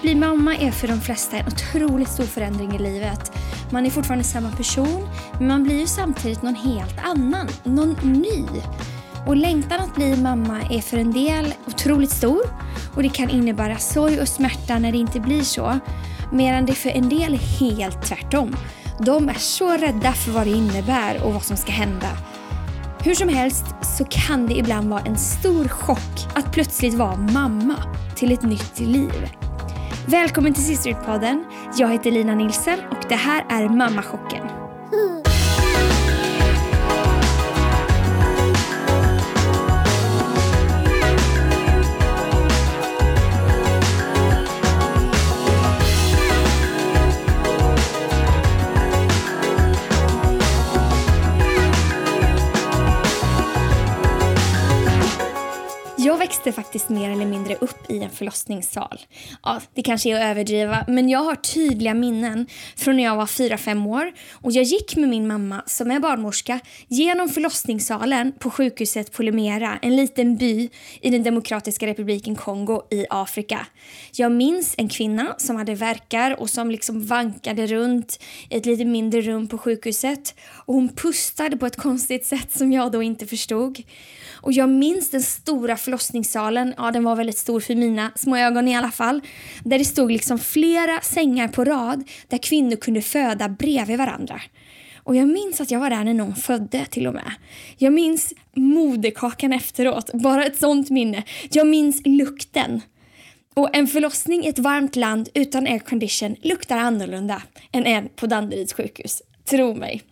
Att bli mamma är för de flesta en otroligt stor förändring i livet. Man är fortfarande samma person, men man blir ju samtidigt någon helt annan, någon ny. Och längtan att bli mamma är för en del otroligt stor och det kan innebära sorg och smärta när det inte blir så. Medan det för en del är helt tvärtom. De är så rädda för vad det innebär och vad som ska hända. Hur som helst så kan det ibland vara en stor chock att plötsligt vara mamma till ett nytt liv. Välkommen till Sisterhood-podden. Jag heter Lina Nilsen och det här är Mammachocken. Växte faktiskt mer eller mindre upp i en förlossningssal. Ja, det kanske är att överdriva, men jag har tydliga minnen från när jag var 4-5 år och jag gick med min mamma, som är barnmorska, genom förlossningssalen på sjukhuset på en liten by i den demokratiska republiken Kongo i Afrika. Jag minns en kvinna som hade verkar och som liksom vankade runt i ett lite mindre rum på sjukhuset och hon pustade på ett konstigt sätt som jag då inte förstod. Och jag minns den stora förlossningssalen, ja den var väldigt stor för mina små ögon i alla fall, där det stod liksom flera sängar på rad där kvinnor kunde föda bredvid varandra. Och jag minns att jag var där när någon födde till och med. Jag minns moderkakan efteråt, bara ett sånt minne. Jag minns lukten. Och en förlossning i ett varmt land utan aircondition luktar annorlunda än en på Danderyds sjukhus. Tro mig.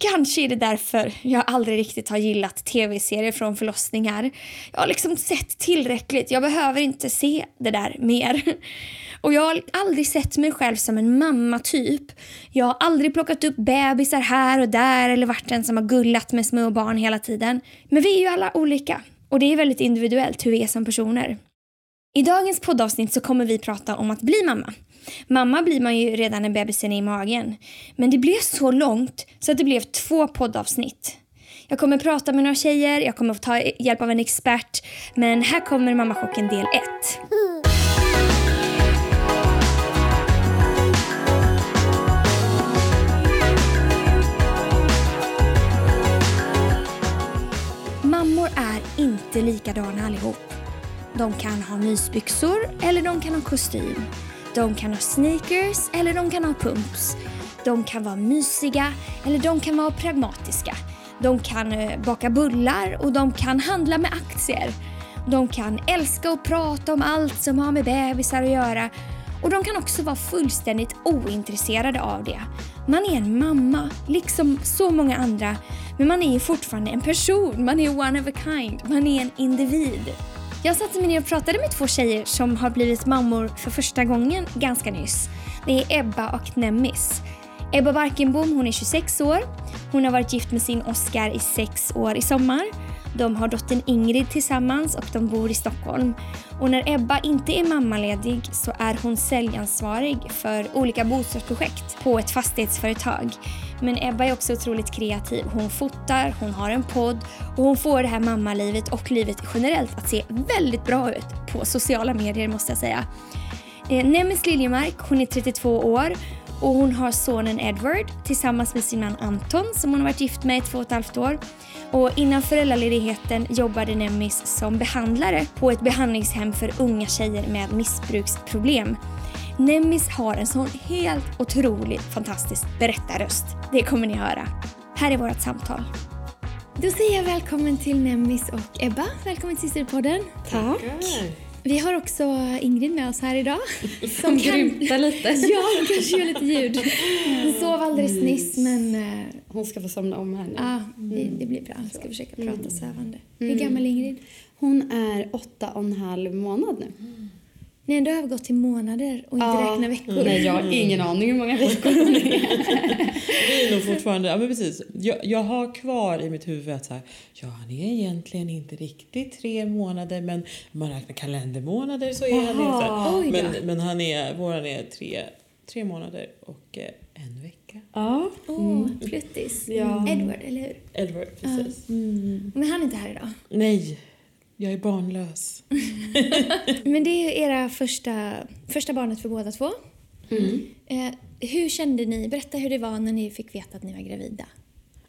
Kanske är det därför jag aldrig riktigt har gillat tv-serier från förlossningar. Jag har liksom sett tillräckligt, jag behöver inte se det där mer. Och jag har aldrig sett mig själv som en mamma-typ. Jag har aldrig plockat upp bebisar här och där eller varit den som har gullat med små barn hela tiden. Men vi är ju alla olika och det är väldigt individuellt hur vi är som personer. I dagens poddavsnitt så kommer vi prata om att bli mamma. Mamma blir man ju redan när bebisen är i magen. Men det blev så långt så att det blev två poddavsnitt. Jag kommer prata med några tjejer, jag kommer få ta hjälp av en expert. Men här kommer Mammachocken del 1. Mammor är inte likadana allihop. De kan ha mysbyxor eller de kan ha kostym. De kan ha sneakers eller de kan ha pumps. De kan vara mysiga eller de kan vara pragmatiska. De kan eh, baka bullar och de kan handla med aktier. De kan älska och prata om allt som har med bebisar att göra. Och de kan också vara fullständigt ointresserade av det. Man är en mamma, liksom så många andra. Men man är ju fortfarande en person, man är one of a kind, man är en individ. Jag satte mig ner och pratade med två tjejer som har blivit mammor för första gången ganska nyss. Det är Ebba och Nemmis. Ebba Barkenbom hon är 26 år. Hon har varit gift med sin Oscar i sex år i sommar. De har dottern Ingrid tillsammans och de bor i Stockholm. Och när Ebba inte är mammaledig så är hon säljansvarig för olika bostadsprojekt på ett fastighetsföretag. Men Ebba är också otroligt kreativ. Hon fotar, hon har en podd och hon får det här mammalivet och livet generellt att se väldigt bra ut på sociala medier måste jag säga. Eh, Nemes Liljemark, hon är 32 år och hon har sonen Edward tillsammans med sin man Anton som hon har varit gift med i två och ett halvt år. Och innan föräldraledigheten jobbade Nemmis som behandlare på ett behandlingshem för unga tjejer med missbruksproblem. Nemmis har en sån helt otroligt fantastisk berättarröst. Det kommer ni höra. Här är vårt samtal. Då säger jag välkommen till Nemmis och Ebba. Välkommen till Systerpodden. Tack. Vi har också Ingrid med oss här idag. Som grymtar lite. Ja, hon kanske gör lite ljud. Hon sov alldeles nyss men eh, Hon ska få somna om här nu. ja, det, det blir bra. Jag ska försöka prata sövande. Hur gammal är Ingrid? Hon är åtta och en halv månad nu. Ni har ändå övergått till månader och inte Ja. räknar veckor. Nej, jag har ingen aning hur många veckor hon är. Det är nog fortfarande, ja men precis. Jag, jag har kvar i mitt huvud att så här, ja han är egentligen inte riktigt tre månader men om man räknar kalendermånader så är han Oj här. då. Men, men han är, våran är tre, tre månader och eh, en vecka. Ja. Åh, pluttis. Ja. Edward, eller hur? Edward, precis. Men han är inte här idag. Nej, jag är barnlös. Men det är era första, första barnet för båda två. Mm. Eh, hur kände ni? Berätta hur det var när ni fick veta att ni var gravida.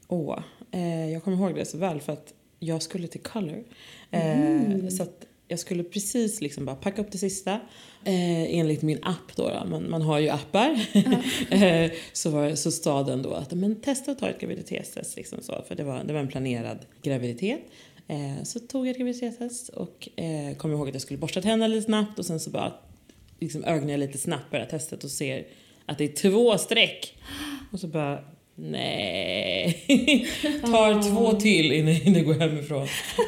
Åh, eh, jag kommer ihåg det så väl för att jag skulle till Color. Eh, Mm. Så att jag skulle precis liksom bara packa upp det sista. Eh, enligt min app då, då. Man, man har ju appar. eh, så, var, så staden då att men testa att ta ett graviditetstest. Liksom så, för det var, det var en planerad graviditet. Eh, så tog jag ett graviditetstest och eh, kom ihåg att jag skulle borsta tänderna lite snabbt och sen så bara liksom ögnade jag lite snabbt på det här testet och ser att det är två streck. Och så bara Nej. Tar två till innan, jag går hemifrån.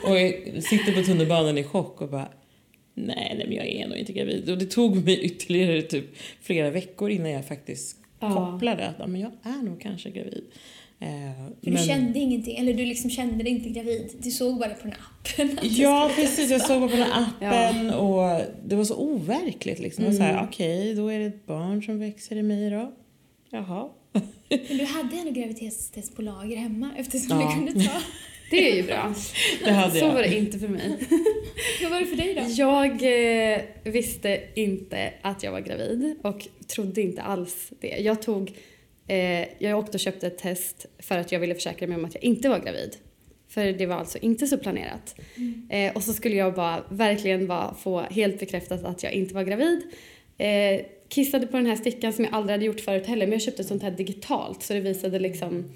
Och sitter på tunnelbanan i chock och bara Nej, nej men jag är nog inte gravid. Och det tog mig ytterligare typ flera veckor innan jag faktiskt Ja. kopplade att men jag är nog kanske gravid. Eh, För Du kände ingenting, eller du liksom kände dig inte gravid. Du såg bara på den appen. Ja, precis. Jag såg på den appen Ja. och det var så overkligt. Liksom. Och så Mm. här, Okej, då är det ett barn som växer i mig då. Jaha. Men du hade ändå graviditetstest på lager hemma eftersom Ja. du kunde ta. Det är ju bra. Det hade Så jag. var det inte för mig. Vad var det för dig då? Jag eh, visste inte att jag var gravid och trodde inte alls det. Jag tog, eh, jag åkte och köpte ett test för att jag ville försäkra mig om att jag inte var gravid. För det var alltså inte så planerat. Eh, och så skulle jag bara verkligen bara få helt bekräftat att jag inte var gravid. Eh, kissade på den här stickan som jag aldrig hade gjort förut heller men jag köpte sånt här digitalt så det visade liksom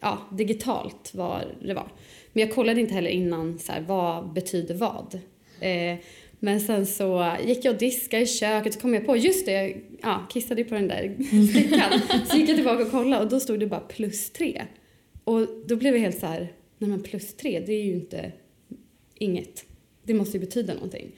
ja, digitalt vad det var. Men jag kollade inte heller innan så här, vad betyder vad. Eh, men sen så gick jag och diskade i köket så kom jag på, just det, jag ja, kissade på den där stickan. så gick jag tillbaka och kollade och då stod det bara plus tre. Och då blev jag helt så här, nej men plus tre det är ju inte inget. Det måste ju betyda någonting.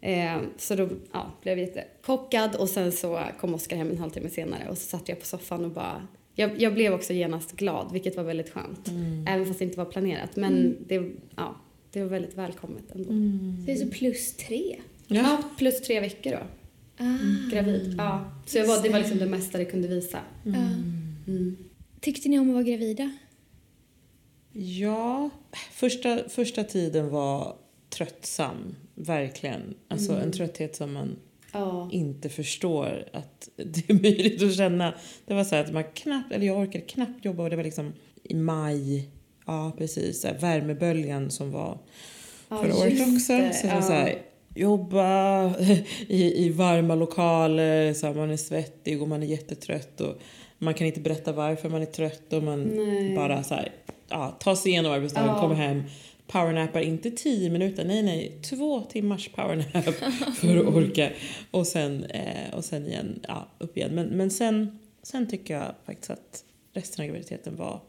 Eh, så då ja, blev jag jättechockad och sen så kom Oskar hem en halvtimme senare och så satt jag på soffan och bara jag, jag blev också genast glad, vilket var väldigt skönt. Även fast det inte var planerat. Men det, ja, det var väldigt välkommet ändå. Så det är så plus tre. Ja. Ja, plus tre veckor då. Ah. Gravid. Ja. Så jag var, det var liksom det mesta det kunde visa. Ja. Mm. Tyckte ni om att vara gravida? Ja, första, första tiden var tröttsam. Verkligen. Alltså en trötthet som man Ja. inte förstår att det är möjligt att känna. Det var så här att man knappt, eller jag orkade knappt jobba och det var liksom i maj. Ja, precis. Så här, värmeböljan som var Ja, förra året också. det. Så Ja. så här, jobba i, i varma lokaler, så här, man är svettig och man är jättetrött och man kan inte berätta varför man är trött och man Nej. bara så här, ja, tar sig igenom arbetsdagen, Ja. kommer hem, powernappar inte tio minuter, nej nej, två timmars powernap för att orka och sen, eh, och sen igen, ja, upp igen. Men, men sen, sen tycker jag faktiskt att resten av graviditeten var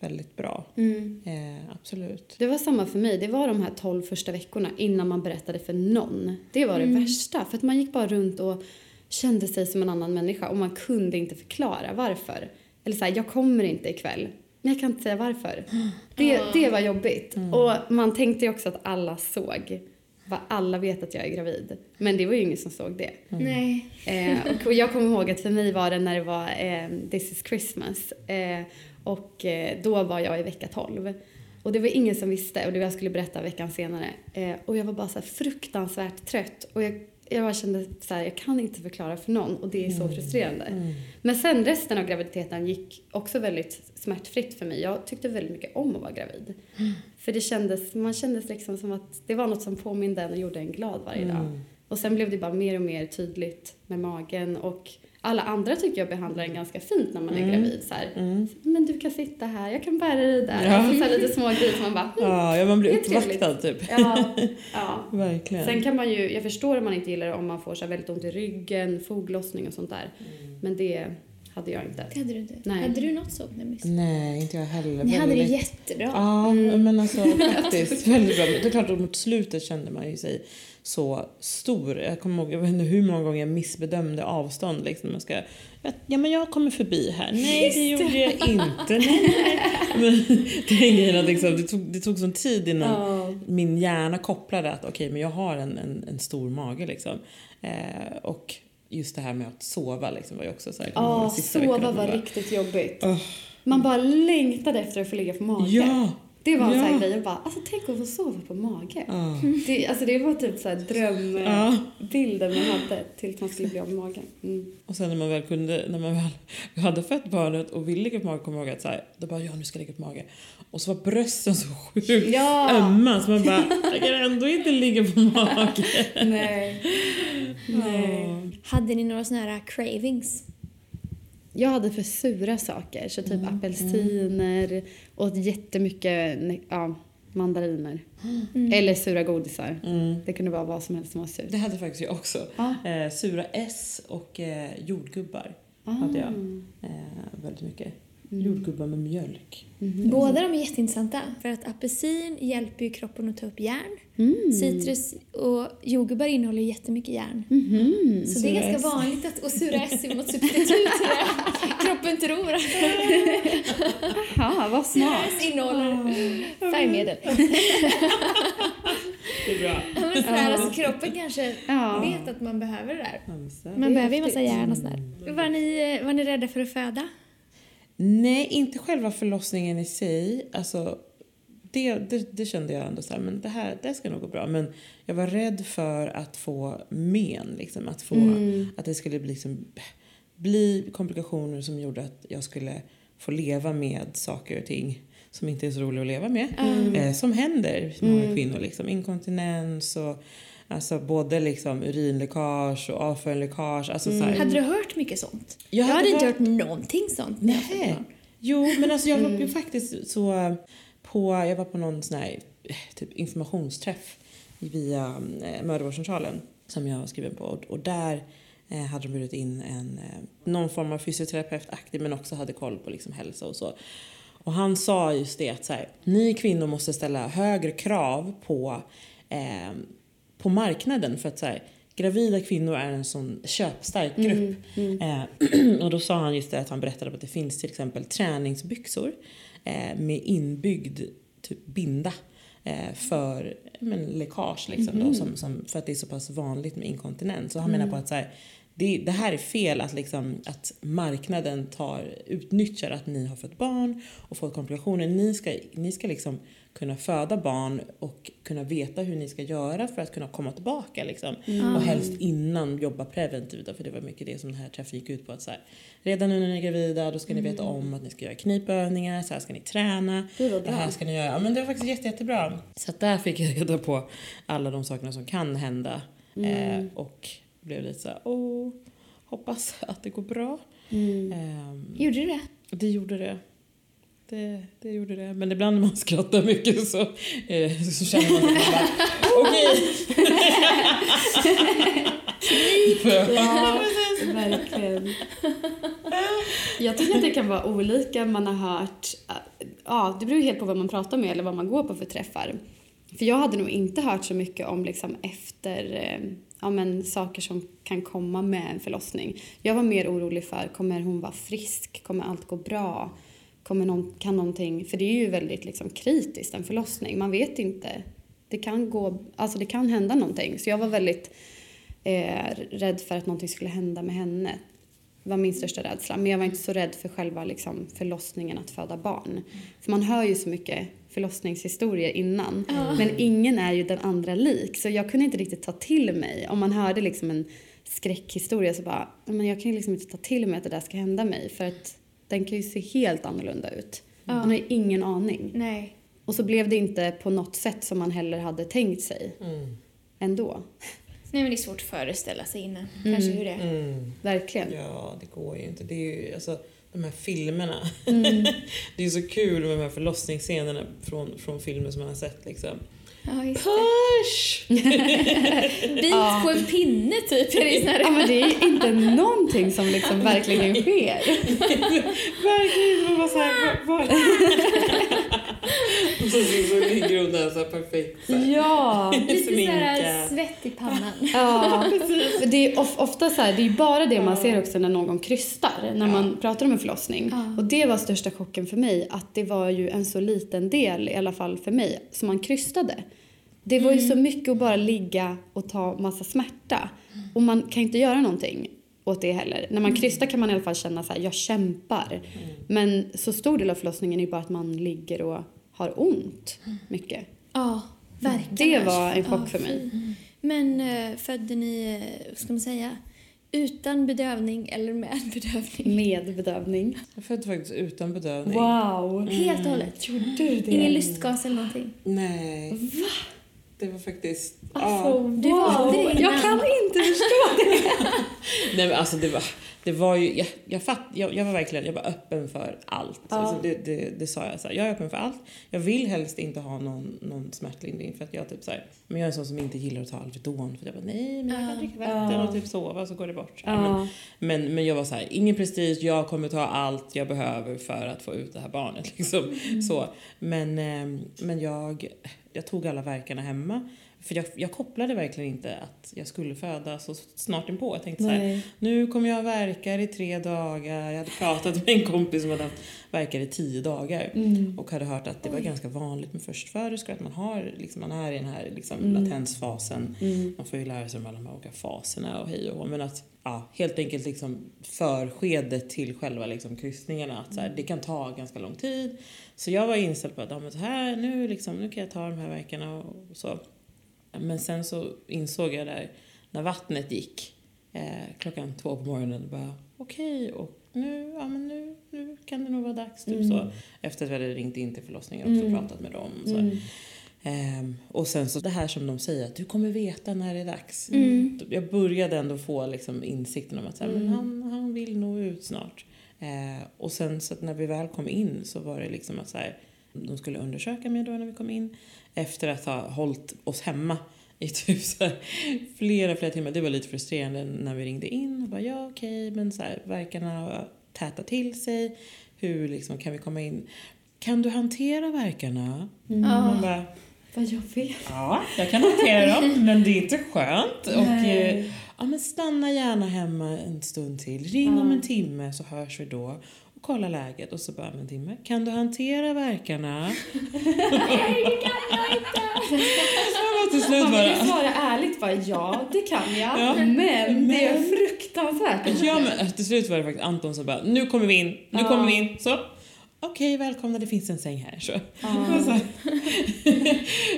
väldigt bra. Mm. Eh, absolut. Det var samma för mig. Det var de här 12 första veckorna innan man berättade för någon. Det var det värsta. För att man gick bara runt och kände sig som en annan människa och man kunde inte förklara varför. Eller så här, jag kommer inte ikväll. Men jag kan inte säga varför. Det, det var jobbigt. Och man tänkte ju också att alla såg. Vad alla vet att jag är gravid. Men det var ju ingen som såg det. Nej. Eh, och, och jag kommer ihåg att för mig var det när det var eh, This is Christmas. Eh, och eh, då var jag i vecka 12. Och det var ingen som visste och det var jag skulle berätta veckan senare. Eh, och jag var bara så här fruktansvärt trött. Och jag, jag bara kände så här, jag kan inte förklara för någon och det är så frustrerande. Men sen resten av graviditeten gick också väldigt smärtfritt för mig. Jag tyckte väldigt mycket om att vara gravid. För det kändes, man kändes liksom som att det var något som påminde en och gjorde en glad varje dag. Och sen blev det bara mer och mer tydligt med magen och alla andra tycker jag behandlar en ganska fint när man är gravid. Så här, Men du kan sitta här, jag kan bära dig där. Ja. Alltså, så här lite små grejer som man bara, mm, Ja, ja man blir uppvaktad typ. ja, ja. Verkligen. Sen kan man ju, jag förstår om man inte gillar det om man får så här väldigt ont i ryggen, foglossning och sånt där. Men det hade jag inte. Det hade du inte. Nej. Hade du något sånt Nemis? Nej, inte jag heller. Ni hade det jättebra. Ja, men alltså faktiskt väldigt bra. Det är klart att mot slutet kände man ju sig så stor. Jag kommer ihåg, jag vet inte hur många gånger jag missbedömde avstånd. Liksom. Jag ska, ja, men jag kommer förbi här. Nej, det gjorde jag inte. Nej, nej. Men grejen liksom, det, tog, det tog sån tid innan Ja. min hjärna kopplade att okej, men jag har en, en, en stor mage liksom. Eh, och just det här med att sova liksom var ju också så här, Ja, sova var bara, riktigt jobbigt. "Åh, Man bara längtade efter att få ligga på mage. Ja, Det var en sån Ja. här grej. Jag bara, alltså tänk att få sova på mage. Ja. Det, alltså det var typ så här Ja. drömbilden man hade tills man skulle bli av med magen. Mm. Och sen när man väl kunde, när man väl hade fött barnet och ville ligga på mage, kom jag ihåg att så här, då bara ja nu ska jag ligga på mage. Och så var brösten så sjukt Ja. ömma så man bara, jag kan ändå inte ligga på mage. Nej. Nej. Hade ni några såna här cravings? Jag hade för sura saker, så typ apelsiner och jättemycket ja, mandariner. Eller sura godisar. Mm. Det kunde vara vad som helst som var surt. Det hade faktiskt jag också. Ja. Eh, sura S och eh, jordgubbar Ah. hade jag eh, väldigt mycket. Jordgubbar med mjölk. Båda de är jätteintressanta. För att apelsin hjälper ju kroppen att ta upp järn. Mm. Citrus och jordgubbar innehåller jättemycket järn. Mhm. Så det är Sura ganska S. vanligt att och sura S är något substitut till det. Kroppen tror att Ja, vad sura smart. S innehåller färgmedel. Det är bra. Ja, men sådär, alltså, kroppen kanske Ja. vet att man behöver det där. Man är behöver ju massa järn och sådär. Var ni, var ni rädda för att föda? Nej, inte själva förlossningen i sig. Alltså, det, det, det kände jag ändå så här, men det här det ska nog gå bra. Men jag var rädd för att få men, liksom, att, få, att det skulle bli, liksom, bli komplikationer som gjorde att jag skulle få leva med saker och ting som inte är så roliga att leva med. Eh, som händer många kvinnor, liksom, inkontinens och alltså, både liksom, urinläckage och avföringsläckage. Alltså, så här, Hade du hört mycket sånt? Jag Jag, hade hade inte hört- hört någonting sånt. Nej. Jo, men alltså jag var ju faktiskt så på, jag var på någon sån här typ informationsträff via eh, mödravårdscentralen som jag var skriven på och, och där eh, hade de bjudit in en, eh, någon form av fysioterapeut-aktig men också hade koll på liksom hälsa och så. Och han sa just det att så här, ni kvinnor måste ställa högre krav på, eh, på marknaden för att så här, gravida kvinnor är en sån köpstark grupp. Eh, och då sa han just det att han berättade att det finns till exempel träningsbyxor eh, med inbyggd typ binda eh, för men, läckage liksom då, som, som, för att det är så pass vanligt med inkontinens. Så han menar på att så här, det, det här är fel att, liksom, att marknaden tar, utnyttjar att ni har fått barn och fått komplikationer. Ni ska, ni ska liksom kunna föda barn och kunna veta hur ni ska göra för att kunna komma tillbaka. Liksom. Och helst innan jobba preventivt. För det var mycket det som den här träffen gick ut på. Att så här, redan nu när ni är gravida då ska ni veta om att ni ska göra knipövningar, så här ska ni träna. Det Det här ska ni göra. Ja, men det var faktiskt jätte, jättebra. Så där fick jag reda på alla de sakerna som kan hända. Eh, och blev lite så här, åh, hoppas att det går bra. Ehm, Gjorde du det? det gjorde det. Det, det gjorde det. Men ibland när man skrattar mycket så, eh, så känner man att bara, okej. Ja, verkligen. Jag tycker att det kan vara olika. Man har hört... Ja, det beror helt på vad man pratar med eller vad man går på för träffar. För jag hade nog inte hört så mycket om liksom efter eh, ja, men, saker som kan komma med en förlossning. Jag var mer orolig för, kommer hon vara frisk? Kommer allt gå bra? Kommer någon, kan någonting... För det är ju väldigt liksom, kritiskt, en förlossning. Man vet inte. Det kan, gå, alltså, det kan hända någonting. Så jag var väldigt eh, rädd för att någonting skulle hända med henne. Det var min största rädsla. Men jag var inte så rädd för själva liksom, förlossningen, att föda barn. För man hör ju så mycket förlossningshistorier innan. Men ingen är ju den andra lik. Så jag kunde inte riktigt ta till mig. Om man hörde liksom en skräckhistoria så bara, "Ja, men jag kan liksom inte ta till mig att det där ska hända mig. För att den kan ju se helt annorlunda ut. Man har ju ingen aning. Nej. Och så blev det inte på något sätt som man heller hade tänkt sig Mm. ändå. Nej men det är svårt att föreställa sig innan. Kanske hur det är. Mm. Verkligen. Ja, det går ju inte. Det är ju, alltså, de här filmerna. Mm. det är så kul med de här förlossningsscenerna från, från filmer som man har sett. Liksom. Ja. Push! Bit på en pinne typ. Är det här. Ja, men det är inte någonting som liksom verkligen sker. Verkligen! Man bara såhär, Och så, så ligger hon där så här perfekt. Så här. Ja. Lite såhär Sminka. svett i pannan. ja. För det är of, ofta så här, det är bara det man ser också när någon krystar, när man pratar om en förlossning. Ja. Och det var största chocken för mig, att det var ju en så liten del, i alla fall för mig, som man krystade. Det var ju så mycket att bara ligga och ta massa smärta. Och man kan inte göra någonting åt det heller. När man krystar kan man i alla fall känna så här, jag kämpar. Men så stor del av förlossningen är ju bara att man ligger och har ont mycket. Ja, verkligen. Det var en chock Ja, för mig. Men eh, födde ni, vad ska man säga, utan bedövning eller med bedövning? Med bedövning. Jag föddes faktiskt utan bedövning. Wow! Helt och hållet? Gjorde du det? Ingen lystgas eller någonting? Nej. Det var faktiskt... Alltså, ja. Du innan. Jag kan inte förstå det. Nej men alltså det var, det var ju, jag, jag, fatt, jag, jag var verkligen jag var öppen för allt. Ja. Alltså det, det, det sa jag så här, jag är öppen för allt. Jag vill helst inte ha någon, någon smärtlindring för att jag typ så här, men jag är en sån som inte gillar att ta Alvedon för jag bara nej men jag Ja. kan dricka vatten och typ sova så går det bort. Men, Ja. men, men jag var så här, ingen prestige, jag kommer ta allt jag behöver för att få ut det här barnet. Liksom. Så. Men, eh, men jag, jag tog alla verkarna hemma. För jag, jag kopplade verkligen inte att jag skulle föda så snart inpå. Jag tänkte så här, Nej. nu kommer jag ha verkar i tre dagar. Jag hade pratat med en kompis som hade haft verkar i tio dagar. Mm. Och hade hört att det var ganska vanligt med förstföderskor att man, har, liksom, man är i den här liksom, Mm. latensfasen. Mm. Man får ju lära sig om alla de här olika faserna och hej och hå. Men att ja, helt enkelt liksom förskedet till själva liksom kryssningarna. Att så här, det kan ta ganska lång tid. Så jag var inställd på att ja, men så här, nu, liksom, nu kan jag ta de här verkarna och så. Men sen så insåg jag där när vattnet gick eh, klockan två på morgonen bara okej och nu, ja, men nu, nu kan det nog vara dags. Typ Mm. så. Efter att vi hade ringt in till förlossningen och också Mm. pratat med dem. Så. Mm. Ehm, och sen så det här som de säger att du kommer veta när det är dags. Mm. Jag började ändå få liksom insikten om att så här, men Mm. han, han vill nog ut snart. Eh, och sen så att när vi väl kom in så var det liksom att så här, de skulle undersöka mig då när vi kom in. Efter att ha hållit oss hemma i typ så här, flera, flera timmar. Det var lite frustrerande när vi ringde in och bara ja okej men så här, verkarna täta till sig. Hur liksom kan vi komma in? Kan du hantera verkarna? Mm. Ja. Man bara, Vad jag vet. Ja, jag kan hantera dem, men det är inte skönt. Och, eh, ja, men stanna gärna hemma en stund till. Ring Ja. om en timme så hörs vi då. Kolla läget och så bara, men en timme. Kan du hantera verkarna? Nej, det kan jag inte! Jag var till slut Man vill svara ärligt bara ja, det kan jag. Ja, men, det är men- fruktansvärt. Ja, men till slut var det faktiskt Anton som bara, nu kommer vi in, nu Ja. kommer vi in. Så, okej, välkomna, det finns en säng här. Så. Ja. Så här.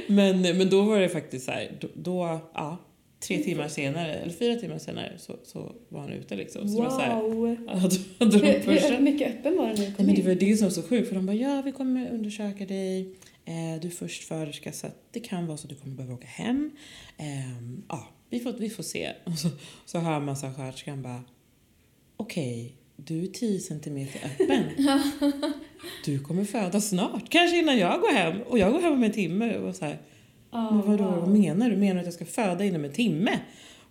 men, men då var det faktiskt så här, då, då ja, tre timmar senare, eller fyra timmar senare så, så var han ute liksom. Så var så här, Wow. Hur, först hur mycket öppen var den när du Nej, kom men det in? var det som var så sjukt för de bara ja vi kommer undersöka dig. Eh, du är förstföderska så att det kan vara så att du kommer behöva åka hem. Ehm, ja, vi får, vi får se. Och så, så hör man sköterskan bara okej, du är 10 centimeter öppen. Du kommer föda snart, kanske innan jag går hem. Och jag går hem om en timme. Och så här, Ja, men vadå, wow. vad menar du? Menar du att jag ska föda inom en timme?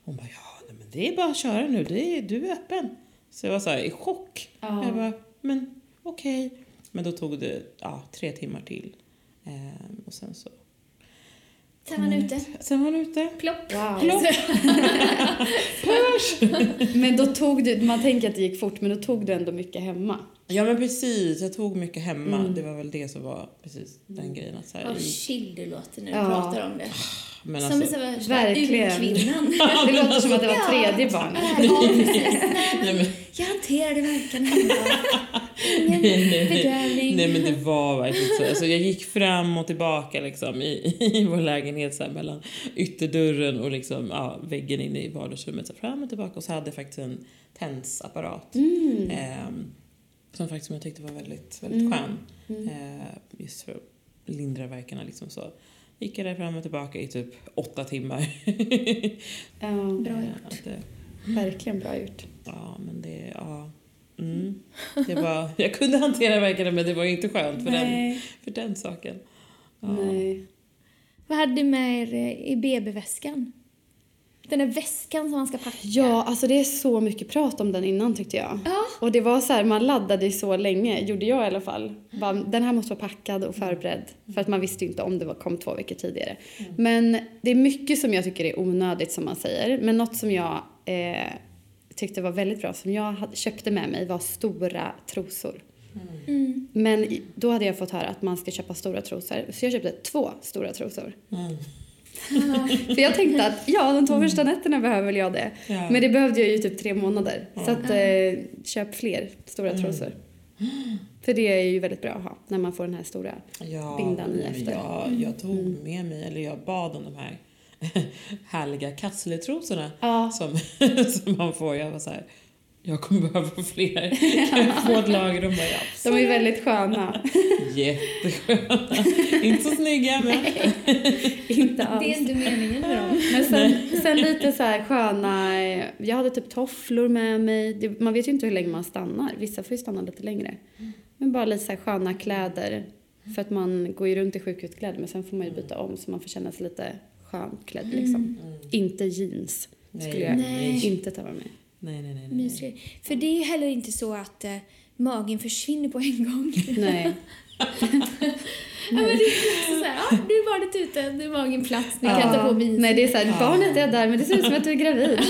Hon bara, ja, nej, men det är bara att köra nu. Det är, du är öppen. Så jag var så här i chock. Ja. Jag bara, men okej. Men då tog det ja, tre timmar till. Ehm, och sen så... Sen var han ute. Sen var han ute. Plopp. Wow. Plopp. Men då tog du, man tänker att det gick fort, men då tog du ändå mycket hemma. Ja men precis, jag tog mycket hemma. Mm. Det var väl det som var precis den grejen. Att så här, Vad chill du låter när du Ja. pratar om det. men som alltså, så var verkligen. urkvinnan. Det låter som att det var tredje barnet. Ja. Nej, men jag hanterade verkan hemma. Ingen bedövning. Nej men det var verkligen så. Alltså, jag gick fram och tillbaka liksom, i, i vår lägenhet så här, mellan ytterdörren och liksom, ja, väggen inne i vardagsrummet. Så fram och tillbaka och så hade jag faktiskt en tensapparat. Mm. ehm, som faktiskt jag tyckte var väldigt, väldigt Mm. skön. Mm. Eh, just för att lindra värkarna liksom så. Gick jag där fram och tillbaka i typ åtta timmar. Ja, Bra Eh, gjort. det, verkligen bra gjort. ja men det, ja. Mm. Det var, jag kunde hantera värkarna men det var inte skönt för, den, för den saken. Ja. Nej. Vad hade du med er eh, i BB-väskan? Den där väskan som man ska packa. Ja, alltså det är så mycket prat om den innan tyckte jag. Ja. Och det var så här, man laddade ju så länge, gjorde jag i alla fall. Bara, den här måste vara packad och förberedd. För att man visste ju inte om det var, kom två veckor tidigare. Men det är mycket som jag tycker är onödigt som man säger. Men något som jag eh, tyckte var väldigt bra, som jag köpte med mig var stora trosor. Mm. Men då hade jag fått höra att man ska köpa stora trosor. Så jag köpte två stora trosor. Mm. För jag tänkte att ja, de två första nätterna behöver väl jag det. Ja. Men det behövde jag ju typ tre månader. Ja. Så att, eh, köp fler stora Mm. trosor. För det är ju väldigt bra att ha när man får den här stora Ja, bindan i efter. Jag, jag tog med mig, eller jag bad om de här härliga kassletrosorna Ja. som, som man får. Jag var så här, jag kommer behöva fler. Kan jag få ett lager? De bara, ja, De är väldigt sköna. Jättesköna. Inte så snygga men Inte alls. Det är inte meningen med dem. Men sen, sen lite så här sköna, jag hade typ tofflor med mig. Det, man vet ju inte hur länge man stannar. Vissa får ju stanna lite längre. Men bara lite så här sköna kläder. För att man går ju runt i sjukhuskläder men sen får man ju byta om så man får känna sig lite skönt klädd liksom. Inte jeans skulle jag Nej. inte ta med mig. Nej, nej, nej. nej. För det är ju heller inte så att eh, magen försvinner på en gång. Nej. Ja, men det är så här, ja, nu är barnet ute, nu är magen plats, nu kan jag ta på mig. Nej det är så här, barnet är där men det ser ut som att du är gravid.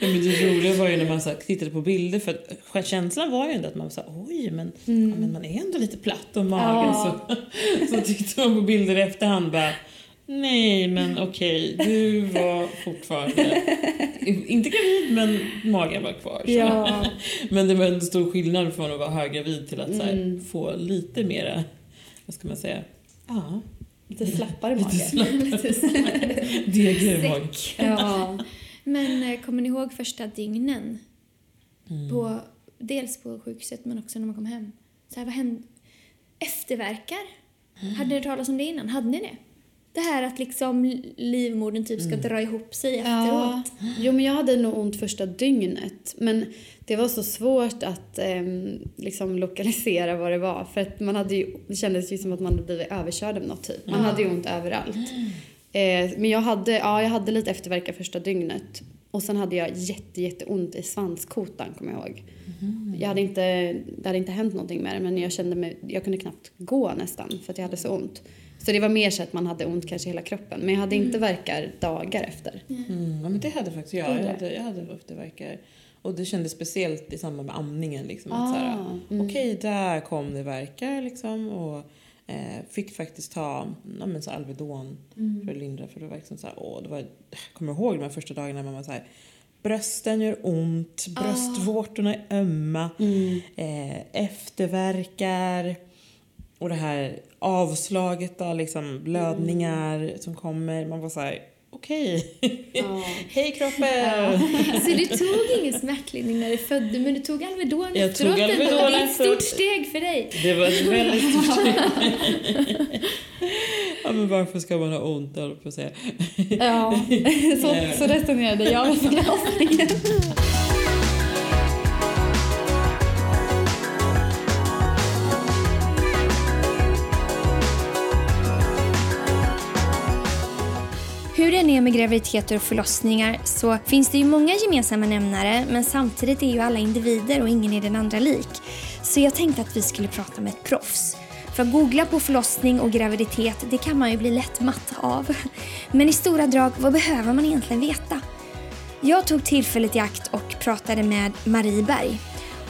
Ja, men det roliga var ju när man så här, tittade på bilder för att känslan var ju ändå att man sa oj men, ja, men man är ändå lite platt om magen Ja. så, så tyckte man på bilder i efterhand bara nej men okej du var fortfarande inte gravid men magen var kvar. Så. Ja. Men det var en stor skillnad från att vara höggravid till att så här, Mm. få lite mera, vad ska man säga, ja, Lite slappare lite mage. slappare, degigare mage. Ja. Men eh, kommer ni ihåg första dygnen? Mm. På, dels på sjukhuset men också när man kom hem. Så här, vad hände? Efterverkar? Mm. Hade ni hört talas om det innan? Hade ni det? Det här att liksom livmodern typ ska Mm. dra ihop sig Ja. efteråt. Jo, men jag hade nog ont första dygnet. Men det var så svårt att ehm, liksom lokalisera vad det var. För att man hade ju, det kändes ju som att man hade blivit överkörd av något typ. Man hade ju ont överallt. Eh, men jag hade, ja, jag hade lite efterverkar första dygnet. Och sen hade jag jätte, jätteont i svanskotan kommer jag ihåg. Jag hade inte, det hade inte hänt någonting med det men jag kände mig, jag kunde knappt gå nästan för att jag hade så ont. Så det var mer så att man hade ont kanske i hela kroppen. Men jag hade inte verkar dagar efter. Mm, ja, men det hade faktiskt jag. Jag hade, jag hade efterverkar. Och det kändes speciellt i samband med amningen. Liksom, att så här, Ah, mm. Okej, där kom det verkar liksom. Och eh, fick faktiskt ta ja, men så Alvedon Mm. för att lindra. För det var liksom så här, åh, det var, jag kommer ihåg de här första dagarna när man var så här. Brösten gör ont, bröstvårtorna är ömma, Mm. eh, efterverkar och det här avslaget då, liksom blödningar som kommer. Man var så här, okej, Ja. hej kroppen! Så du tog ingen smärtlindring när du födde men du tog Alvedon Jag efteråt tog. Alvedon Det är ett stort steg för dig. Det var ett väldigt stort steg. ja, men varför ska man ha ont, höll på att säga. Ja, så, så resonerade jag med förlossningen. Med graviditeter och förlossningar så finns det ju många gemensamma nämnare men samtidigt är ju alla individer och ingen är den andra lik. Så jag tänkte att vi skulle prata med ett proffs. För att googla på förlossning och graviditet, det kan man ju bli lätt matt av. Men i stora drag, vad behöver man egentligen veta? Jag tog tillfället i akt och pratade med Marie Berg.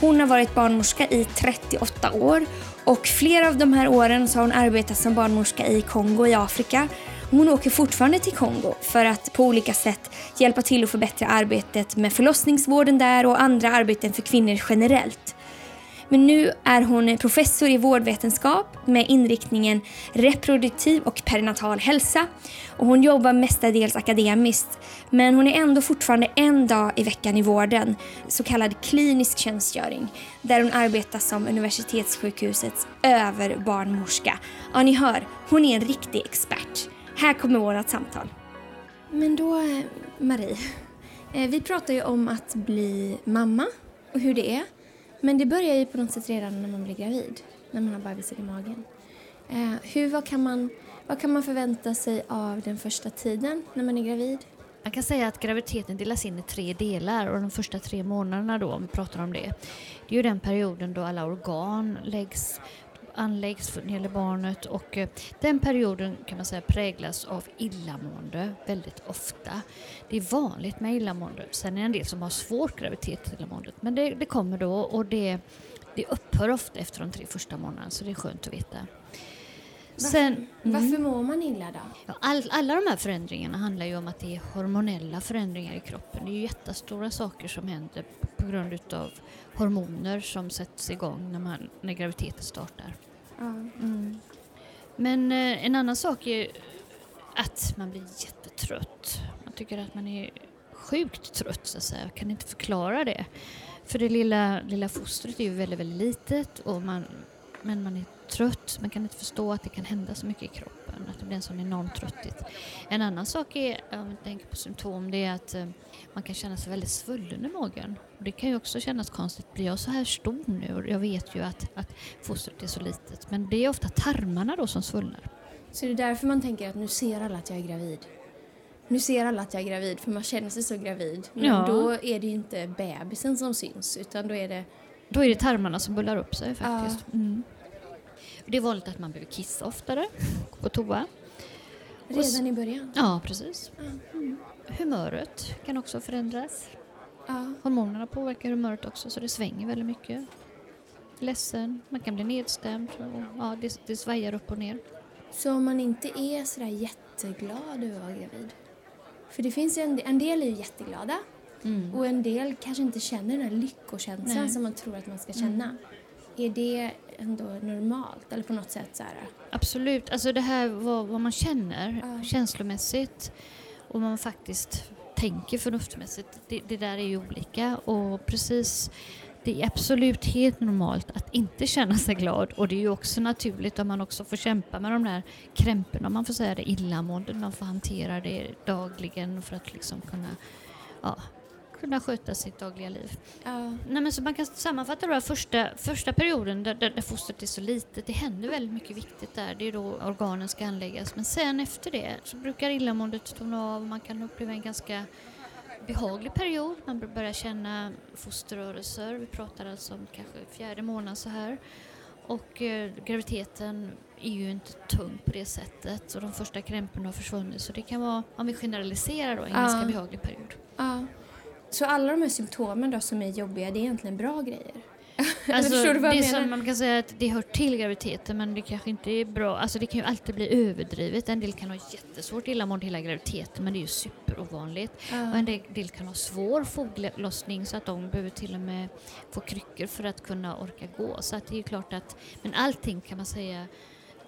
Hon har varit barnmorska i 38 år och flera av de här åren så har hon arbetat som barnmorska i Kongo i Afrika. Hon åker fortfarande till Kongo för att på olika sätt hjälpa till att förbättra arbetet med förlossningsvården där och andra arbeten för kvinnor generellt. Men nu är hon professor i vårdvetenskap med inriktningen reproduktiv och perinatal hälsa. Och hon jobbar mestadels akademiskt, men hon är ändå fortfarande en dag i veckan i vården, så kallad klinisk tjänstgöring, där hon arbetar som universitetssjukhusets överbarnmorska. Ja, ni hör, hon är en riktig expert. Här kommer vårt samtal. Men då, Marie, eh, vi pratar ju om att bli mamma och hur det är. Men det börjar ju på något sätt redan när man blir gravid, när man har bebisen i magen. Eh, hur, vad, kan man, vad kan man förvänta sig av den första tiden när man är gravid? Man kan säga att graviditeten delas in i tre delar och de första tre månaderna då, om vi pratar om det, det är ju den perioden då alla organ läggs, anläggs när det gäller barnet och eh, den perioden kan man säga präglas av illamående väldigt ofta. Det är vanligt med illamående. Sen är det en del som har svårt graviditetsillamåendet men det, det kommer då och det, det upphör ofta efter de tre första månaderna så det är skönt att veta. Sen, Varför mår man illa då? All, alla de här förändringarna handlar ju om att det är hormonella förändringar i kroppen. Det är jättestora saker som händer på grund utav hormoner som sätts igång när, man, när graviditeten startar. Mm. Men eh, en annan sak är att man blir jättetrött. Man tycker att man är sjukt trött så att säga. Jag kan inte förklara det. För det lilla, lilla fostret är ju väldigt, väldigt litet och man, men man är trött. Man kan inte förstå att det kan hända så mycket i kroppen, att det blir en sån enorm trötthet. En annan sak är, om vi tänker på symptom, det är att eh, man kan känna sig väldigt svullen i magen. Och det kan ju också kännas konstigt. Blir jag så här stor nu? Och jag vet ju att, att fostret är så litet. Men det är ofta tarmarna då som svullnar. Så det är därför man tänker att nu ser alla att jag är gravid. Nu ser alla att jag är gravid för man känner sig så gravid. Men Ja. då är det ju inte bebisen som syns utan då är det... Då är det tarmarna som bullar upp sig faktiskt. Mm. Det är vanligt att man behöver kissa oftare, gå på toa. Redan i början. Ja, precis. Mm. Humöret kan också förändras. Ja. Hormonerna påverkar humöret också så det svänger väldigt mycket. Ledsen, man kan bli nedstämd. Och, ja, det, det svajar upp och ner. Så om man inte är sådär jätteglad över att vara gravid. För det finns ju en, en del är ju jätteglada och en del kanske inte känner den här lyckokänslan Nej. som man tror att man ska känna. Är det ändå normalt eller på något sätt så här? Absolut, alltså det här vad, vad man känner Ja. känslomässigt och man faktiskt tänker förnuftsmässigt, det, det där är ju olika och precis det är absolut helt normalt att inte känna sig glad och det är ju också naturligt om man också får kämpa med de där krämporna, om man får säga det, illamåendet, man får hantera det dagligen för att liksom kunna, ja, kunna sköta sitt dagliga liv. Ja. Nej, men så man kan sammanfatta då första, första perioden där, där, där fostret är så litet. Det händer väldigt mycket viktigt där. Det är då organen ska anläggas. Men sen efter det så brukar illamåendet tona av och man kan uppleva en ganska behaglig period. Man börjar känna fosterrörelser. Vi pratar alltså om kanske fjärde månaden så här. Och eh, graviditeten är ju inte tung på det sättet och de första krämporna har försvunnit. Så det kan vara, om vi generaliserar då, en Ja. ganska behaglig period. ja. Så alla de här symptomen då som är jobbiga, det är egentligen bra grejer? Alltså, det är som man kan säga att det hör till graviditeten men det kanske inte är bra. Alltså det kan ju alltid bli överdrivet. En del kan ha jättesvårt illamående hela graviditeten men det är ju superovanligt. Och en del, kan ha svår foglossning så att de behöver till och med få kryckor för att kunna orka gå. Så att det är ju klart att, men allting kan man säga,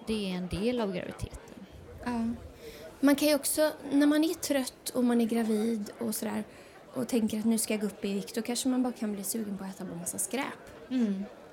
det är en del av graviditeten. Ja. Man kan ju också, när man är trött och man är gravid och sådär och tänker att nu ska jag gå upp i vikt, då kanske man bara kan bli sugen på att äta på massa skräp.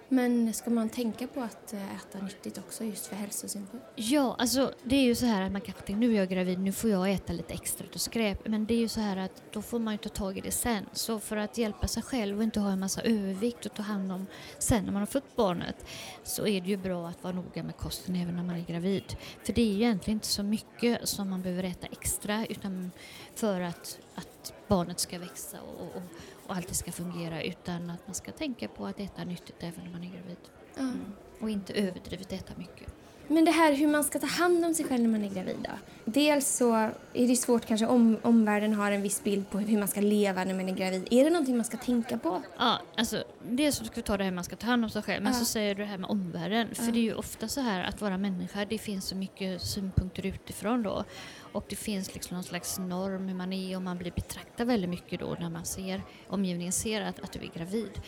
Men ska man tänka på att eh, äta nyttigt också just för hälsosynpunkt? Ja, alltså det är ju så här att man kanske tänker nu är jag gravid, nu får jag äta lite extra och skräp. Men det är ju så här att då får man ju ta tag i det sen. Så för att hjälpa sig själv och inte ha en massa övervikt och ta hand om sen när man har fått barnet så är det ju bra att vara noga med kosten även när man är gravid. För det är ju egentligen inte så mycket som man behöver äta extra utan för att, att barnet ska växa och, och, och allt ska fungera utan att man ska tänka på att äta nyttigt även när man är gravid. Ja. Och inte överdrivet äta mycket. Men det här hur man ska ta hand om sig själv när man är gravid då? Dels så är det svårt kanske om omvärlden har en viss bild på hur man ska leva när man är gravid. Är det någonting man ska tänka på? Ja, alltså dels ska vi ta det här man ska ta hand om sig själv, men Ja. så säger du det här med omvärlden. För det är ju ofta så här att vara människa, det finns så mycket synpunkter utifrån då. Och det finns liksom någon slags norm hur man är och man blir betraktad väldigt mycket då när man ser, omgivningen ser att, att du är gravid.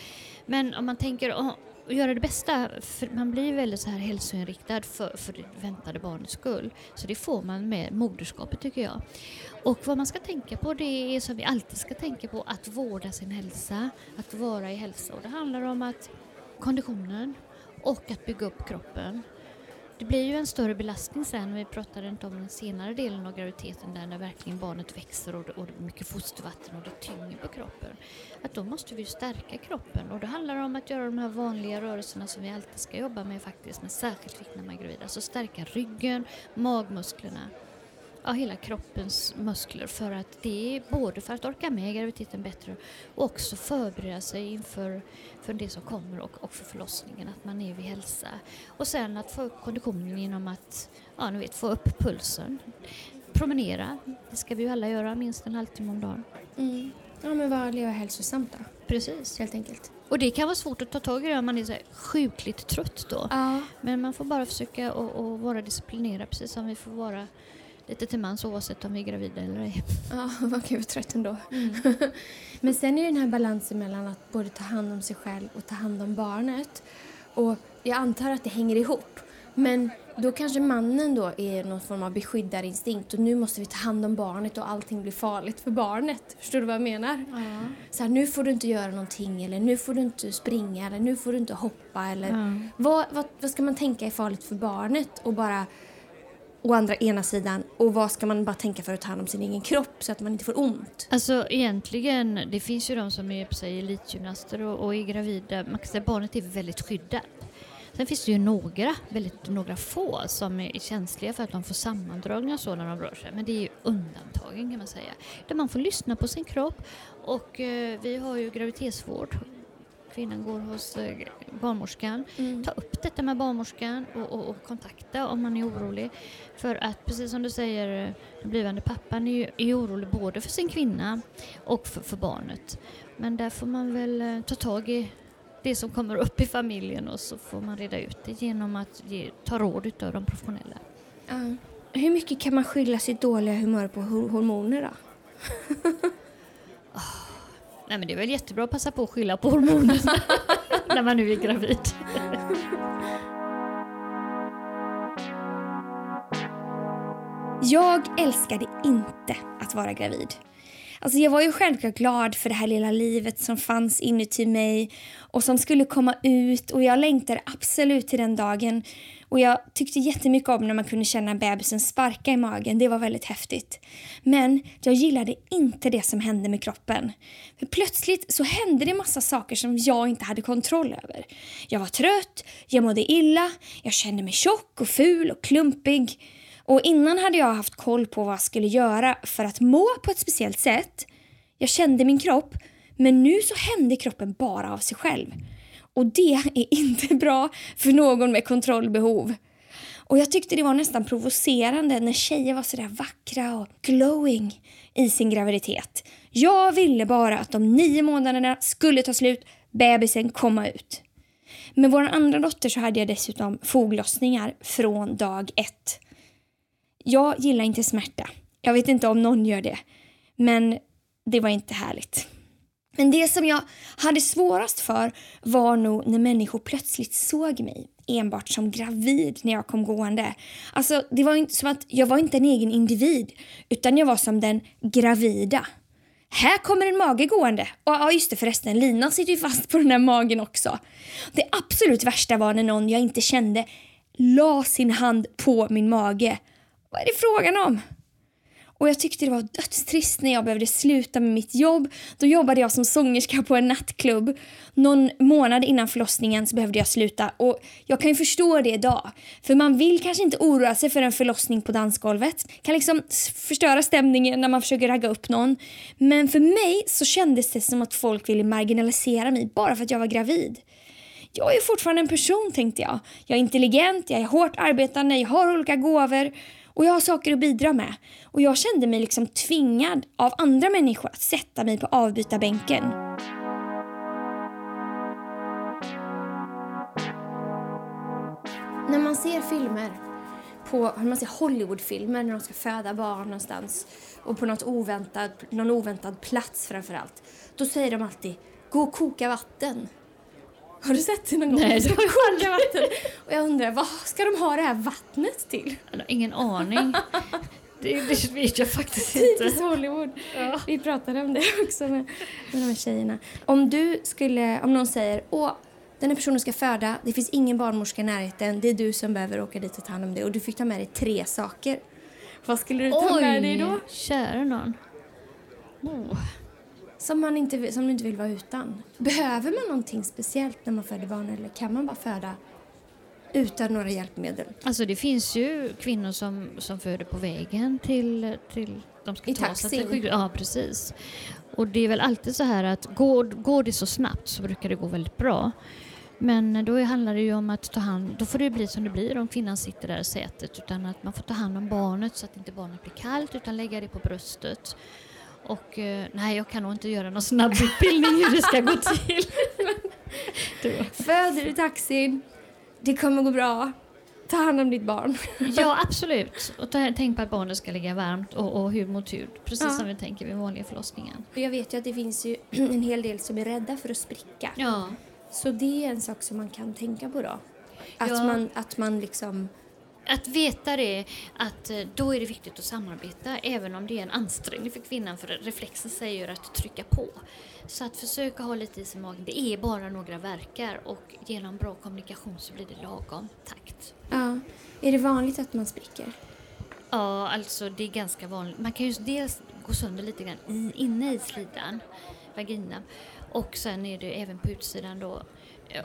Men om man tänker att göra det bästa, för man blir väldigt så här hälsoinriktad för, för det väntade barnets skull. Så det får man med moderskapet tycker jag. Och vad man ska tänka på det är som vi alltid ska tänka på, att vårda sin hälsa, att vara i hälsa. Och det handlar om att konditionen och att bygga upp kroppen. Det blir ju en större belastning sen, vi pratade inte om den senare delen av graviditeten där när verkligen barnet växer och det, och det är mycket fostervatten och det tynger på kroppen. Att då måste vi stärka kroppen och då handlar det om att göra de här vanliga rörelserna som vi alltid ska jobba med faktiskt, men särskilt viktigt när man är gravid. Alltså stärka ryggen, magmusklerna, ja, hela kroppens muskler för att det är både för att orka med graviditeten bättre och också förbereda sig inför för det som kommer och, och för förlossningen, att man är vid hälsa. Och sen att få upp konditionen genom att ja, ni vet, få upp pulsen. promenera. Det ska vi ju alla göra, minst en halvtimme om dagen. Mm. Ja, men vad leva hälsosamt då? Precis. Helt enkelt. Och det kan vara svårt att ta tag i det om man är så sjukligt trött då. Ja. Men man får bara försöka att vara disciplinerad precis som vi får vara lite till mans oavsett om vi är gravida eller ej. Ja, vad gud vad trött ändå. Men sen är det den här balansen mellan att både ta hand om sig själv och ta hand om barnet. Och jag antar att det hänger ihop. Men då kanske mannen då är någon form av beskyddarinstinkt och nu måste vi ta hand om barnet och allting blir farligt för barnet. Förstår du vad jag menar? Så här, nu får du inte göra någonting eller nu får du inte springa eller nu får du inte hoppa eller Ja. vad, vad, vad ska man tänka är farligt för barnet och bara å andra ena sidan och vad ska man bara tänka för att ta hand om sin egen kropp så att man inte får ont? Alltså egentligen, det finns ju de som är på sig elitgymnaster och, och är gravida. Man kan säga att barnet är väldigt skyddat. Sen finns det ju några, väldigt några få, som är känsliga för att de får sammandragningar och så när de rör sig. Men det är ju undantagen kan man säga. Där man får lyssna på sin kropp och eh, vi har ju graviditetsvård. Kvinnan går hos eh, barnmorskan. Ta upp detta med barnmorskan och, och, och kontakta om man är orolig. För att precis som du säger, den blivande pappan är ju är orolig både för sin kvinna och för, för barnet. Men där får man väl eh, ta tag i det som kommer upp i familjen och så får man reda ut det genom att ge, ta råd utav de professionella. Ja. Hur mycket kan man skylla sitt dåliga humör på hor- hormoner då? Nej men det är väl jättebra att passa på att skylla på hormonerna när man nu är gravid. Jag älskade inte att vara gravid. Alltså jag var ju självklart glad för det här lilla livet som fanns inuti mig och som skulle komma ut och jag längtade absolut till den dagen. Och jag tyckte jättemycket om när man kunde känna bebisen sparka i magen. Det var väldigt häftigt. Men jag gillade inte det som hände med kroppen. För plötsligt så hände det massa saker som jag inte hade kontroll över. Jag var trött, jag mådde illa, jag kände mig tjock och ful och klumpig. Och innan hade jag haft koll på vad jag skulle göra för att må på ett speciellt sätt. Jag kände min kropp, men nu så hände kroppen bara av sig själv. Och det är inte bra för någon med kontrollbehov. Och jag tyckte det var nästan provocerande när tjejer var sådär vackra och glowing i sin graviditet. Jag ville bara att de nio månaderna skulle ta slut, bebisen komma ut. Med vår andra dotter så hade jag dessutom foglossningar från dag ett. Jag gillar inte smärta. Jag vet inte om någon gör det. Men det var inte härligt. Men det som jag hade svårast för var nog när människor plötsligt såg mig enbart som gravid när jag kom gående. Alltså, det var inte som att jag var inte en egen individ, utan jag var som den gravida. Här kommer en mage gående. Och ja, just det förresten, linan sitter ju fast på den där magen också. Det absolut värsta var när någon jag inte kände la sin hand på min mage. Vad är det frågan om? Och jag tyckte det var dödstrist när jag behövde sluta med mitt jobb. Då jobbade jag som sångerska på en nattklubb. Någon månad innan förlossningen så behövde jag sluta och jag kan ju förstå det idag. För man vill kanske inte oroa sig för en förlossning på dansgolvet. Kan liksom förstöra stämningen när man försöker ragga upp någon. Men för mig så kändes det som att folk ville marginalisera mig bara för att jag var gravid. Jag är fortfarande en person tänkte jag. Jag är intelligent, jag är hårt arbetande, jag har olika gåvor och jag har saker att bidra med. Och jag kände mig liksom tvingad av andra människor att sätta mig på avbytarbänken. När man ser filmer på när man ser Hollywoodfilmer när de ska föda barn någonstans och på något oväntad, någon oväntad plats framförallt. Då säger de alltid gå och koka vatten. Har du sett det någon gång? Nej, det har jag vatten. Och jag undrar, vad ska de ha det här vattnet till? Jag har ingen aning. Det, det vet jag faktiskt Typiskt inte. Hollywood. Vi pratade om det också med, med de här tjejerna. Om du skulle, om någon säger, åh, den här personen ska föda, det finns ingen barnmorska i närheten, det är du som behöver åka dit och ta hand om det och du fick ta med dig tre saker. Vad skulle du ta med dig då? kära någon. Oh. Som, man inte, som du inte vill vara utan. Behöver man någonting speciellt när man föder barn eller kan man bara föda utan några hjälpmedel? Alltså det finns ju kvinnor som, som föder på vägen till, till de ska I ta sig taxin. till sjukhus. Ja, precis. Och det är väl alltid så här att går, går det så snabbt så brukar det gå väldigt bra. Men då handlar det ju om att ta hand, då får det bli som det blir om kvinnan sitter där i sätet utan att man får ta hand om barnet så att inte barnet blir kallt utan lägga det på bröstet. Och eh, nej, jag kan nog inte göra någon snabbutbildning hur det ska gå till. Föder du taxin, det kommer gå bra. Ta hand om ditt barn. ja, absolut. Och ta, tänk på att barnet ska ligga varmt och, och hud mot hud. Precis Ja. som vi tänker vid vanliga förlossningen. Jag vet ju att det finns ju en hel del som är rädda för att spricka. Ja. Så det är en sak som man kan tänka på då. Att, Ja. man, att man liksom... Att veta det, att eh, då är det viktigt att samarbeta även om det är en ansträngning för kvinnan för reflexen säger att trycka på. Så att försöka ha lite is i magen, det är bara några verkar och genom bra kommunikation så blir det lagom takt. Ja. Är det vanligt att man spricker? Ja, alltså det är ganska vanligt. Man kan ju dels gå sönder lite grann inne i slidan, vagina. Och sen är det även på utsidan då.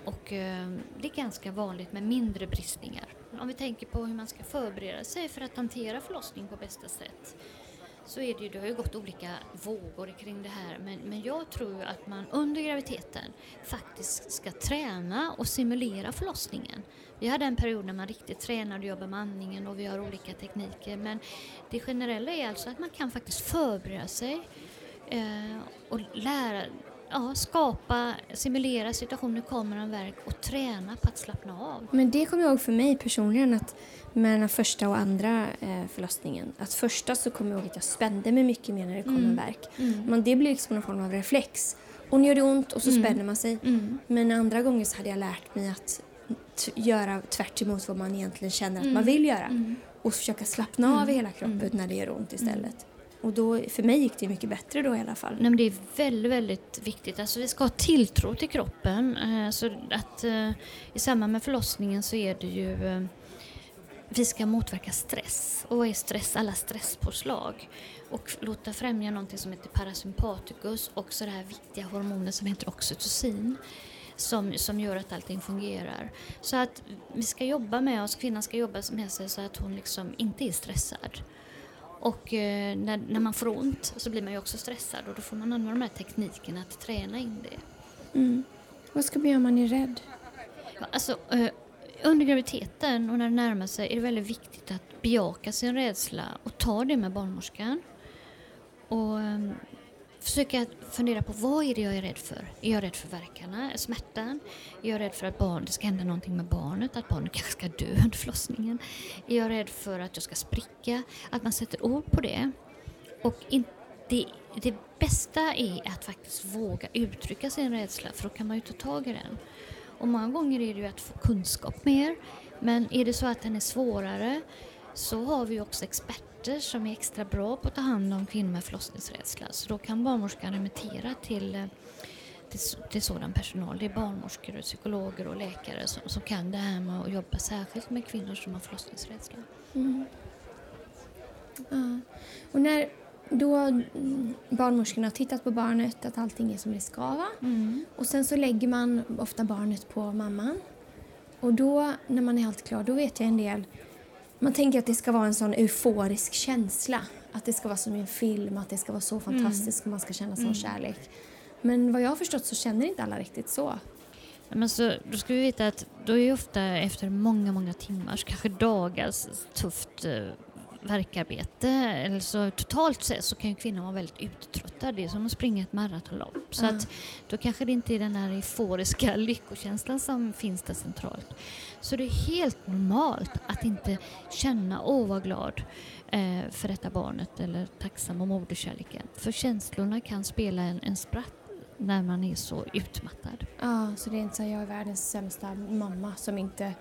Och eh, det är ganska vanligt med mindre bristningar. Om vi tänker på hur man ska förbereda sig för att hantera förlossning på bästa sätt. Så är det ju, det har ju gått olika vågor kring det här. Men, men jag tror ju att man under graviditeten faktiskt ska träna och simulera förlossningen. Vi hade en period när man riktigt tränade och jobbade med andningen och vi har olika tekniker. Men det generella är alltså att man kan faktiskt förbereda sig eh, och lära, ja, skapa, simulera situationer, kommer en verk och träna på att slappna av. Men det kommer jag ihåg för mig personligen att med den första och andra eh, förlossningen. Att första så kommer jag ihåg att jag spände mig mycket mer när det kom en värk. Men det blir liksom någon form av reflex. Och nu gör det ont och så spänner man sig. Men andra gånger så hade jag lärt mig att göra tvärt emot vad man egentligen känner att man vill göra. Och försöka slappna av i hela kroppen när det gör ont istället. Och då, för mig gick det mycket bättre då i alla fall. Nej, men det är väldigt, väldigt viktigt. Alltså, vi ska ha tilltro till kroppen. Eh, så att, eh, I samband med förlossningen så är det ju... Eh, vi ska motverka stress. Och vad är stress? Alla stresspåslag. Och låta främja någonting som heter parasympaticus och så det här viktiga hormonet som heter oxytocin. Som, som gör att allting fungerar. Så att vi ska jobba med oss, kvinnan ska jobba med sig så att hon liksom inte är stressad. Och eh, när, när man får ont så blir man ju också stressad och då får man använda de här teknikerna att träna in det. Mm. Vad ska man göra om man är rädd? Ja, Alltså, eh, under graviditeten och när det närmar sig är det väldigt viktigt att bejaka sin rädsla och ta det med barnmorskan. Och ehm, försöka fundera på vad är det jag är rädd för? Är jag rädd för verkarna, smärtan? Är jag rädd för att barn, det ska hända någonting med barnet, att barnet kanske ska dö under förlossningen? Är jag rädd för att jag ska spricka? Att man sätter ord på det. Och in, det, det bästa är att faktiskt våga uttrycka sin rädsla för då kan man ju ta tag i den. Och många gånger är det ju att få kunskap mer. Men är det så att den är svårare så har vi ju också experter som är extra bra på att ta hand om kvinnor med förlossningsrädsla. Så då kan barnmorskan remittera till, eh, till, till sådan personal. Det är barnmorskor, och psykologer och läkare som, som kan det här med att jobba särskilt med kvinnor som har förlossningsrädsla. Ja. Och när då mm, barnmorskorna har tittat på barnet, att allting är som det ska vara. Och sen så lägger man ofta barnet på mamman. Och då, när man är helt klar, då vet jag en del. Man tänker att det ska vara en sån euforisk känsla. Att det ska vara som i en film, att det ska vara så fantastiskt och man ska känna sån kärlek. Men vad jag har förstått så känner inte alla riktigt så. Men så, då ska vi veta att då är ofta efter många, många timmars, kanske dagars tufft eh, verkarbete, eller så totalt sett så kan ju kvinnan vara väldigt uttröttad. Det är som att springa ett maratonlopp. Så att då kanske det inte är den här euforiska lyckokänslan som finns där centralt. Så det är helt normalt att inte känna åh vad glad eh, för detta barnet eller tacksam om moderkärleken. För känslorna kan spela en, en spratt när man är så utmattad. Ja, så det är inte så att jag är världens sämsta mamma som inte,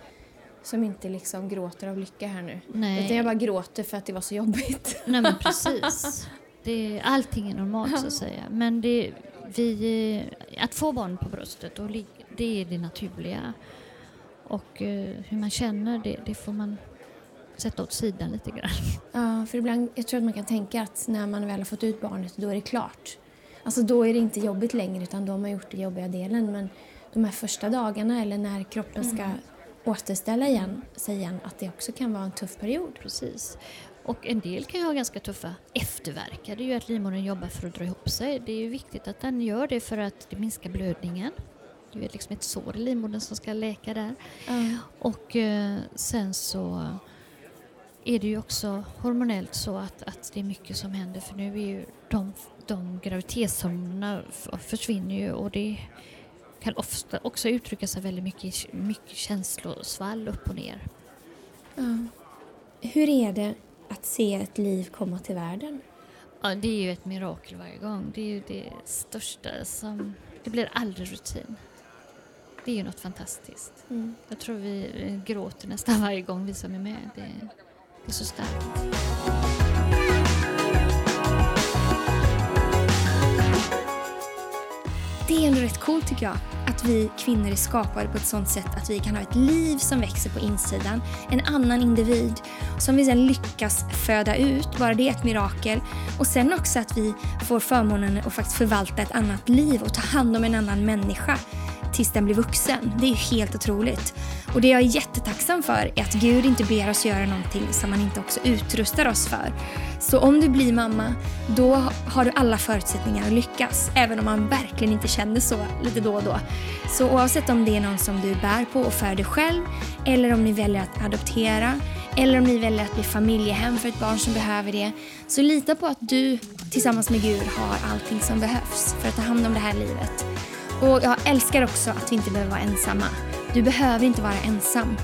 som inte liksom gråter av lycka här nu. Nej. Utan jag bara gråter för att det var så jobbigt. Nej men precis. Det, allting är normalt så att säga. Men det, vi, att få barn på bröstet, och det är det naturliga. Och eh, hur man känner, det, det får man sätta åt sidan lite grann. Ja, för ibland, jag tror att man kan tänka att när man väl har fått ut barnet, då är det klart. Alltså då är det inte jobbigt längre, utan då har man gjort den jobbiga delen. Men de här första dagarna, eller när kroppen ska återställa igen, sig igen, att det också kan vara en tuff period. Precis. Och en del kan ju ha ganska tuffa efterverkar. Det är ju att livmodern jobbar för att dra ihop sig. Det är ju viktigt att den gör det för att det minskar blödningen. Det är liksom ett sår i livmodern som ska läka där. Ja. Och eh, sen så är det ju också hormonellt så att, att det är mycket som händer för nu är ju de, de graviditetshormonerna försvinner ju och det kan ofta också uttrycka sig väldigt mycket, mycket känslosvall upp och ner. Ja. Hur är det att se ett liv komma till världen? Ja, det är ju ett mirakel varje gång. Det är ju det största som... Det blir aldrig rutin. Det är ju något fantastiskt. Mm. Jag tror vi gråter nästan varje gång vi som är med. Det, det är så starkt. Det är ändå rätt coolt tycker jag. Att vi kvinnor är skapade på ett sånt sätt att vi kan ha ett liv som växer på insidan. En annan individ som vi sen lyckas föda ut. Bara det är ett mirakel. Och sen också att vi får förmånen att faktiskt förvalta ett annat liv och ta hand om en annan människa tills den blir vuxen. Det är ju helt otroligt. Och det jag är jättetacksam för är att Gud inte ber oss göra någonting som han inte också utrustar oss för. Så om du blir mamma, då har du alla förutsättningar att lyckas. Även om man verkligen inte känner så lite då och då. Så oavsett om det är någon som du bär på och föder själv, eller om ni väljer att adoptera, eller om ni väljer att bli familjehem för ett barn som behöver det. Så lita på att du tillsammans med Gud har allting som behövs för att ta hand om det här livet. Och jag älskar också att vi inte behöver vara ensamma. Du behöver inte vara ensam.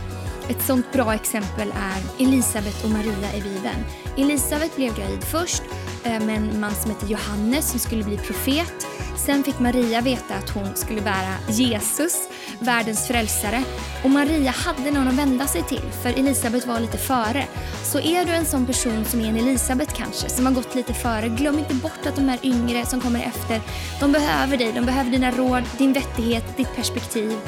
Ett sånt bra exempel är Elisabet och Maria i Bibeln. Elisabet blev gravid först eh, med en man som hette Johannes som skulle bli profet. Sen fick Maria veta att hon skulle bära Jesus, världens frälsare. Och Maria hade någon att vända sig till, för Elisabet var lite före. Så är du en sån person som är en Elisabet kanske, som har gått lite före, glöm inte bort att de här yngre som kommer efter, de behöver dig, de behöver dina råd, din vettighet, ditt perspektiv.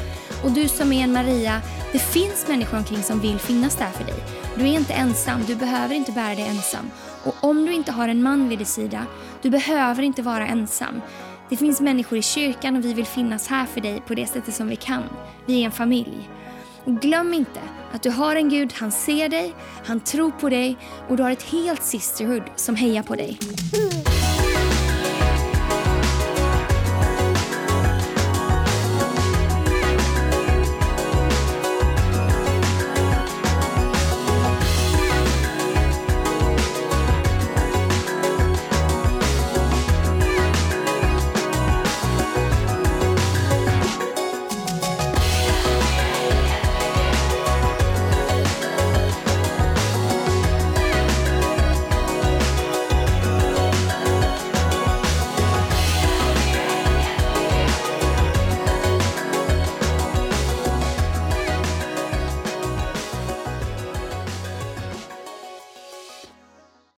Och du som är en Maria, det finns människor omkring som vill finnas där för dig. Du är inte ensam, du behöver inte bära dig ensam. Och om du inte har en man vid din sida, du behöver inte vara ensam. Det finns människor i kyrkan och vi vill finnas här för dig på det sättet som vi kan. Vi är en familj. Och glöm inte att du har en Gud, han ser dig, han tror på dig och du har ett helt sisterhood som hejar på dig.